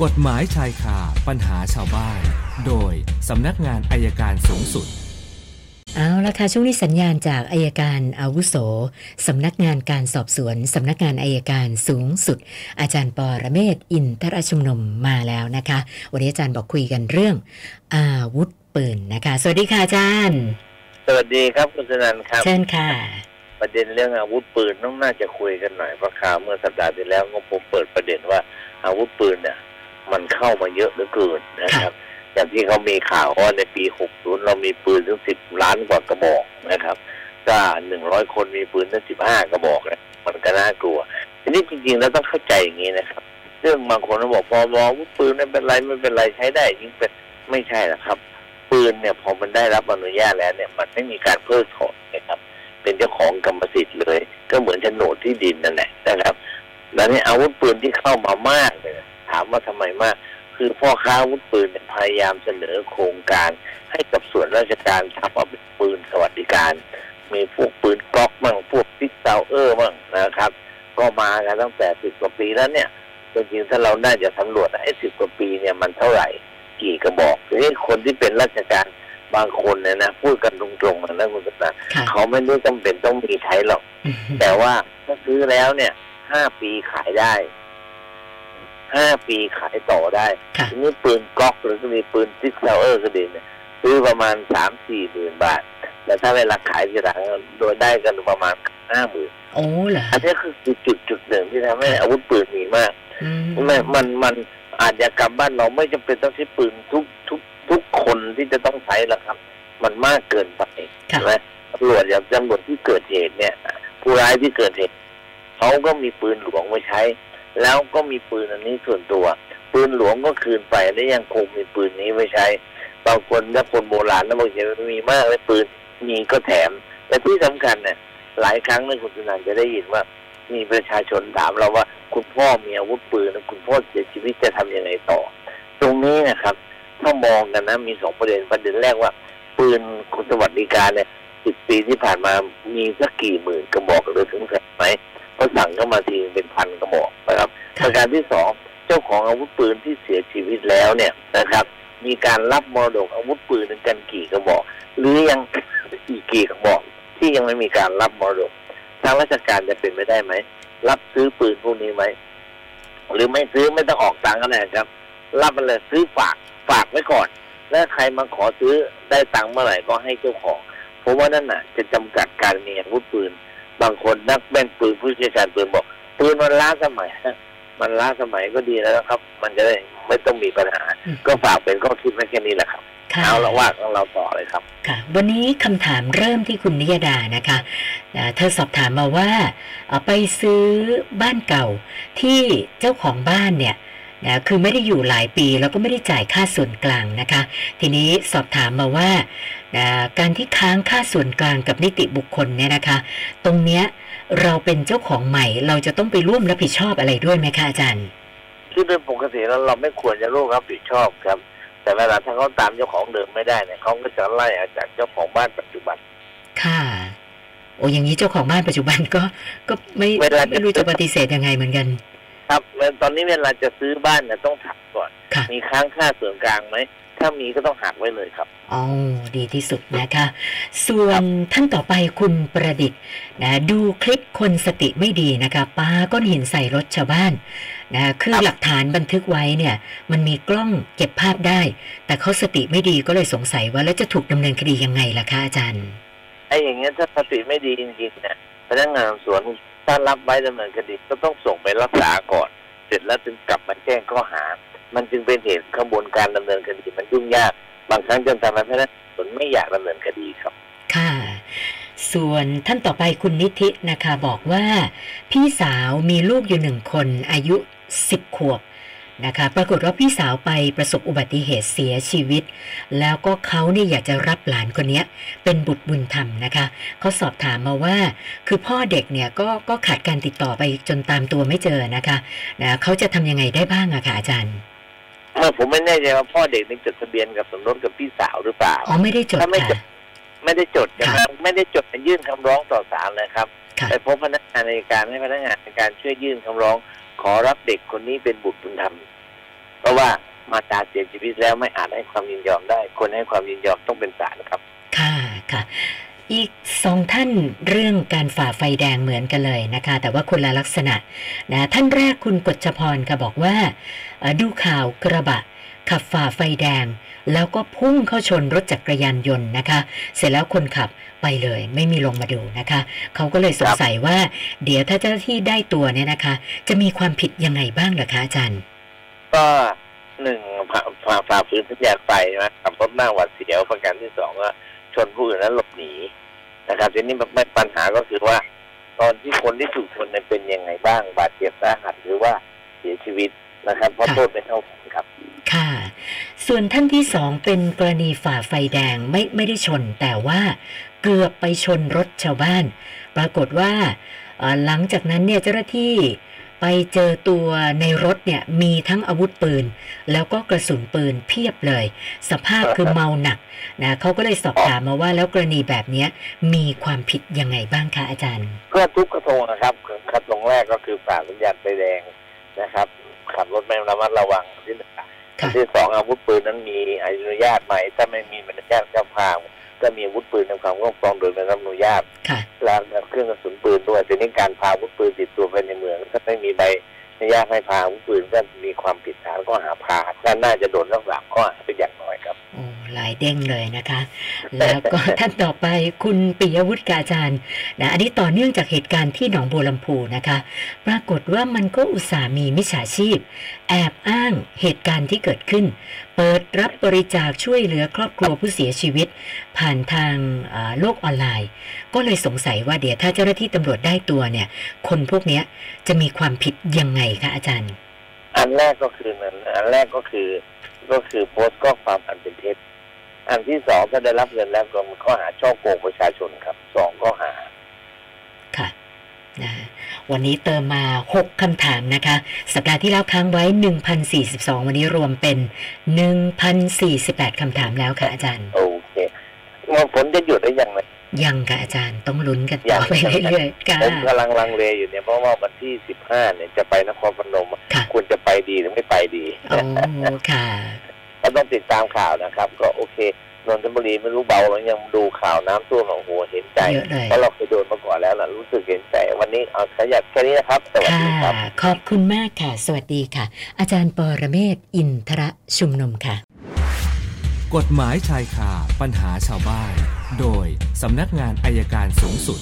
กฎหมายชายคาปัญหาชาวบ้าน โดยสำนักงานอัยการสูงสุด เอาละค่ะช่วงนี้สัญญาณจากอัยการอาวุโสสำนักงานการสอบสวนสำนักงานอัยการสูงสุด อาจารย์ปอระเมศวร์อินทรชุมนุมมาแล้วนะคะ วันนี้อาจารย์บอกคุยกันเรื่อง อาวุธปืนนะคะ สวัสดีค่ะอาจารย์ สวัสดีครับคุณสนันครับ เชิญค่ะ ประเด็นเรื่องอาวุธปืนต้องน่าจะคุยกันหน่อยเพราะข่าวเมื่อสัปดาห์ที่แล้วก็ผมเปิดประเด็นว่าอาวุธปืนเนี่ย มันเข้ามาเยอะเหลือเกินนะครับ อย่างที่เขามีข่าวว่าในปี 60 เรามีปืนถึง 10 ล้านกว่ากระบอกนะครับก็100 คนมีปืนถึง 15 กระบอกเนี่ยมันก็น่ากลัวทีนี้จริงๆ แล้วต้องเข้าใจอย่างนี้นะครับ เรื่องบางคนเขาบอกพอมอาวุธปืนไม่เป็นไรไม่เป็นไรใช้ได้ยิ่งเป็นไม่ใช่นะครับ ปืนเนี่ยพอมันได้รับอนุญาตแล้วเนี่ย มันไม่มีการเพิกถอนนะครับ เป็นเจ้าของกรรมสิทธิ์เลย ก็เหมือนโฉนดที่ดินนั่นแหละนะครับแล้วนี่อาวุธปืนที่เข้ามามากเลย ถามว่าทำไมมาก คือพ่อค้าอาวุธปืนเนี่ยพยายามเสนอโครงการ ให้กับส่วนราชการทำเอาเป็นปืนสวัสดิการ มีพวกปืนกล็อกมั่งพวกพิกซาวเออร์มั่งนะครับ ก็มากันตั้งแต่สิบกว่าปีแล้วเนี่ยจริงๆถ้าเราน่าจะสำรวจไอ้สิบกว่าปีเนี่ยมันเท่าไหร่ กี่กระบอกทีนี้คนที่เป็นราชการบางคนเนี่ยนะพูดกันตรงๆนะคุณสนาค่ะเขาไม่ได้จำเป็นต้องมีใช้หรอก แต่ว่าถ้าซื้อแล้วเนี่ยห้าปีขายได้ ห้าปีขายต่อได้ค่ะทีนี้ปืนก๊อกหรือก็มีปืนซิกเซลเออร์ก็ดีเนี่ยซื้อประมาณสามสี่หมื่นบาท แต่ถ้าเวลาขายทีหลังโดยได้กันประมาณห้าหมื่นโอ้เหรออันนี้คือจุดจุดหนึ่งที่ทำให้อาวุธปืนมีมากอืมไม่มันมันอาจจะกรรมบ้านเราไม่จำเป็นต้องใช้ปืนทุกทุกทุกคนที่จะต้องใช้หรอกครับ มันมากเกินไปค่ะใช่ไหมตำรวจอย่างตำรวจที่เกิดเหตุเนี่ย ผู้ร้ายที่เกิดเหตุเขาก็มีปืนหลวงไว้ใช้ แล้วก็มีปืนอันนี้ส่วนตัว ปืนหลวงก็คืนไปแล้ยังคงมีปืนนี้ไว้ใช้บางคนถ้าคนโบราณนะบางทีมันมีมากเลยปืนมีก็แถม แต่ที่สำคัญเนี่ยหลายครั้งเนี่คุณสุนันจะได้ยินว่า มีประชาชนถามเราว่าคุณพ่อมีอาวุธปืนคุณพ่อเสียชีวิตจะทำยังไงต่อ ตรงนี้นะครับถ้ามองกันนะมีสองประเด็นประเด็นแรกว่า ปืนคุณสวัสดิการเนี่ยสิบปีที่ผ่านมามีสักกี่หมื่นกระบอกหรือถึงแสนไหมเพราะสั่งเข้ามาทีเป็นพันกระบอก ประการที่สองเจ้าของอาวุธปืนที่เสียชีวิตแล้วเนี่ยนะครับ มีการรับมรดกอาวุธปืนกันกี่กระบอก หรือยังอีกกี่กระบอก ที่ยังไม่มีการรับมรดก ทางราชการจะเป็นไปได้ไหมรับซื้อปืนพวกนี้ไหมหรือไม่ซื้อไม่ต้องออกตังค์ก็ได้ครับ รับมันเลยซื้อฝากฝากไว้ก่อน แล้วใครมาขอซื้อได้ตังค์เมื่อไหร่ก็ให้เจ้าของผมว่านั่นน่ะ จะจำกัดการมีอาวุธปืน บางคนนักแม่นปืนผู้เชี่ยวชาญปืนบอกปืนมันล้าสมัย มันล้าสมัยก็ดีแล้วนะครับ มันจะได้ไม่ต้องมีปัญหาอืมก็ฝากเป็นข้อคิดไว้แค่นี้แหละครับค่ะเอาละว่าของเราต่อเลยครับค่ะ วันนี้คำถามเริ่มที่คุณนิยดานะคะอ่าเธอสอบถามมาว่าเอ่อไปซื้อบ้านเก่าที่เจ้าของบ้านเนี่ยนะคือไม่ได้อยู่หลายปีแล้วก็ไม่ได้จ่ายค่าส่วนกลางนะคะ ทีนี้สอบถามมาว่าอ่าการที่ค้างค่าส่วนกลางกับนิติบุคคลเนี่ยนะคะ ตรงเนี้ย เราเป็นเจ้าของใหม่ เราจะต้องไปร่วมรับผิดชอบอะไรด้วยไหมคะอาจารย์คือโดยปกติแล้วเราไม่ควรจะร่วมรับผิดชอบครับ แต่เวลาถ้าเขาตามเจ้าของเดิมไม่ได้เนี่ยเขาก็จะไล่ออกจากเจ้าของบ้านปัจจุบัน ค่ะ โอ้อย่างนี้เจ้าของบ้านปัจจุบันก็ก็ไม่เวลาไม่รู้จะปฏิเสธยังไงเหมือนกัน ครับแล้วตอนนี้เวลาจะซื้อบ้านเนี่ยต้องถามก่อนค่ะมีค้างค่าส่วนกลางไหม ถ้ามีก็ต้องหักไว้เลยครับอ๋อดีที่สุดนะคะ ส่วนท่านต่อไปคุณประดิษฐ์นะดูคลิปคนสติไม่ดีนะคะปาก้อนหินใส่รถชาวบ้านนะคือครับหลักฐานบันทึกไว้เนี่ย มันมีกล้องเก็บภาพได้ แต่เขาสติไม่ดีก็เลยสงสัยว่าแล้วจะถูกดำเนินคดียังไงล่ะคะอาจารย์ไอ้อย่างเงี้ยถ้าสติไม่ดีจริงๆเนี่ยพนักงานสอบสวนถ้ารับไว้ดำเนินคดีก็ต้องส่งไปรักษาก่อน เสร็จแล้วถึงกลับมาแจ้งข้อหา มันจึงเป็นเหตุขบวนการดำเนินคดีมันยุ่งยาก บางครั้งจนทำให้พนักงานสอบสวนไม่อยากดำเนินคดีครับ ค่ะ ส่วนท่านต่อไปคุณนิธินะคะ บอกว่า พี่สาวมีลูกอยู่หนึ่งคนอายุสิบขวบนะคะปรากฏว่าพี่สาวไปประสบอุบัติเหตุเสียชีวิต แล้วก็เขาเนี่ยอยากจะรับหลานคนนี้เป็นบุตรบุญธรรมนะคะเขาสอบถามมาว่า คือพ่อเด็กเนี่ยก็ก็ขาดการติดต่อไปจนตามตัวไม่เจอนะคะนะเขาจะทำยังไงได้บ้างอะคะอาจารย์ เมื่อผมไม่แน่ใจว่าพ่อเด็กนี่จดทะเบียนกับสมรสกับพี่สาวหรือเปล่าอ๋อไม่ได้จดถ้าไม่จค่ะดไม่ได้จดกันค่ะไม่ได้จดยื่นคำร้องต่อศาลนะครับค่ะไปพบพนักงานในการให้พนักงานในการช่วยยื่นคำร้อง ขอรับเด็กคนนี้เป็นบุตรบุญธรรม เพราะว่ามาตราเสียชีวิตแล้วไม่อาจให้ความยินยอมได้ คนให้ความยินยอมต้องเป็นศาลครับค่ะค่ะ อีกสองท่านเรื่องการฝ่าไฟแดงเหมือนกันเลยนะคะ แต่ว่าคนละลักษณะนะท่านแรกคุณกฎชพรค่ะบอกว่า ดูข่าวกระบะขับฝ่าไฟแดง แล้วก็พุ่งเข้าชนรถจักรยานยนต์นะคะ เสร็จแล้วคนขับไปเลย ไม่มีลงมาดูนะคะ เขาก็เลยสงสัยว่า เดี๋ยวถ้าเจ้าหน้าที่ได้ตัวเนี่ยนะคะ จะมีความผิดยังไงบ้างหรอคะอาจารย์ ก็หนึ่งฝ่าฝ่าฝ่าฝืนสัญญาณไฟนะขับรถหน้าหวัดเสียวประการที่สองก็ชนผู้อื่นแล้วหลบหนี นะครับทีนี้มันปัญหาก็คือว่า ตอนที่คนที่ถูกชนเนี่ยเป็นยังไงบ้าง บาดเจ็บสาหัสหรือว่าเสียชีวิตนะครับเพราะค่ะโทษไม่เท่ากันครับ ค่ะ ส่วนท่านที่สองเป็นกรณีฝ่าไฟแดงไม่ไม่ได้ชน แต่ว่าเกือบไปชนรถชาวบ้าน ปรากฏว่าเอ่อหลังจากนั้นเนี่ยเจ้าหน้าที่ ไปเจอตัวในรถเนี่ยมีทั้งอาวุธปืน แล้วก็กระสุนปืนเพียบเลย สภาพคือเมาหนักนะเขาก็เลยสอบถามมาว่าแล้วกรณีแบบเนี้ยมีความผิดยังไงบ้างคะอาจารย์ ก็ทุกกระทงนะครับกระทงแรกก็คือฝ่าสัญญาณไฟแดงนะครับ ขับรถไม่ระมัดระวังที่หนึ่งอันค่ะที่สองอาวุธปืนนั้นมีอนุญาตไหมถ้าไม่มีใบอนุญาตเจ้าพางก็มีอาวุธปืนในความครอบครองโดยไม่รับอนุญาต ค่ะและเครื่องกระสุนปืนด้วยแต่นี้การพาอาวุธปืนติดตัวไปในเมืองถ้าไม่มีใบอนุญาตให้พาอาวุธปืนก็มีความผิดฐานข้อหาพาก็น่าจะโดนทั้งสามข้อหาเป็นอย่าง หลายเด้งเลยนะคะ แล้วก็ท่านต่อไปคุณปิยวุฒิกาจารย์นะอันนี้ต่อเนื่องจากเหตุการณ์ที่หนองบัวลำพูนะคะ ปรากฏว่ามันก็อุตส่าห์มีมิจฉาชีพ แอบอ้างเหตุการณ์ที่เกิดขึ้น เปิดรับบริจาคช่วยเหลือครอบครัวผู้เสียชีวิต ผ่านทางเอ่อโลกออนไลน์ ก็เลยสงสัยว่าเดี๋ยวถ้าเจ้าหน้าที่ตำรวจได้ตัวเนี่ย คนพวกเนี้ยจะมีความผิดยังไงคะอาจารย์ อันแรกก็คือนั้นอันแรกก็คือก็คือโพสต์ข้อความอันเป็นเท็จ อันที่สองถ้าได้รับเงินแล้วก็มันข้อหาช่อโกงประชาชนครับสองข้อหาค่ะนะวันนี้เติมมา 6 คำถามนะคะ สัปดาห์ที่แล้วค้างไว้ 1,042 วันนี้รวมเป็น 1,048 คำถามแล้วค่ะอาจารย์ โอเคว่าฝนจะหยุดได้ยังไงยังค่ะอาจารย์ต้องลุ้นกันยัต่องไปเรื่อยๆค่ะผมกำลังลังเลอยู่เนี่ยเพราะว่าวันที่สิบห้าเนี่ยจะไปนครพนมค่ะควรจะไปดีหรือไม่ไปดี โอ้ค่ะ ก็ต้องติดตามข่าวนะครับ ก็โอเคนนทบุรีไม่รู้เบาแล้วยังดูข่าวน้ำท่วมโอ้โหเห็นใจเยอะเลยเพราะเราเคยโดนมาก่อนแล้วล่ะรู้สึกเห็นใจ วันนี้เอาขยับแค่นี้นะครับสวัสค่ะดีครับขอบคุณมากค่ะ สวัสดีค่ะ อาจารย์ปรเมศวร์อินทระชุมนุมค่ะ กฎหมายชายคาปัญหาชาวบ้าน โดยสำนักงานอายการสูงสุด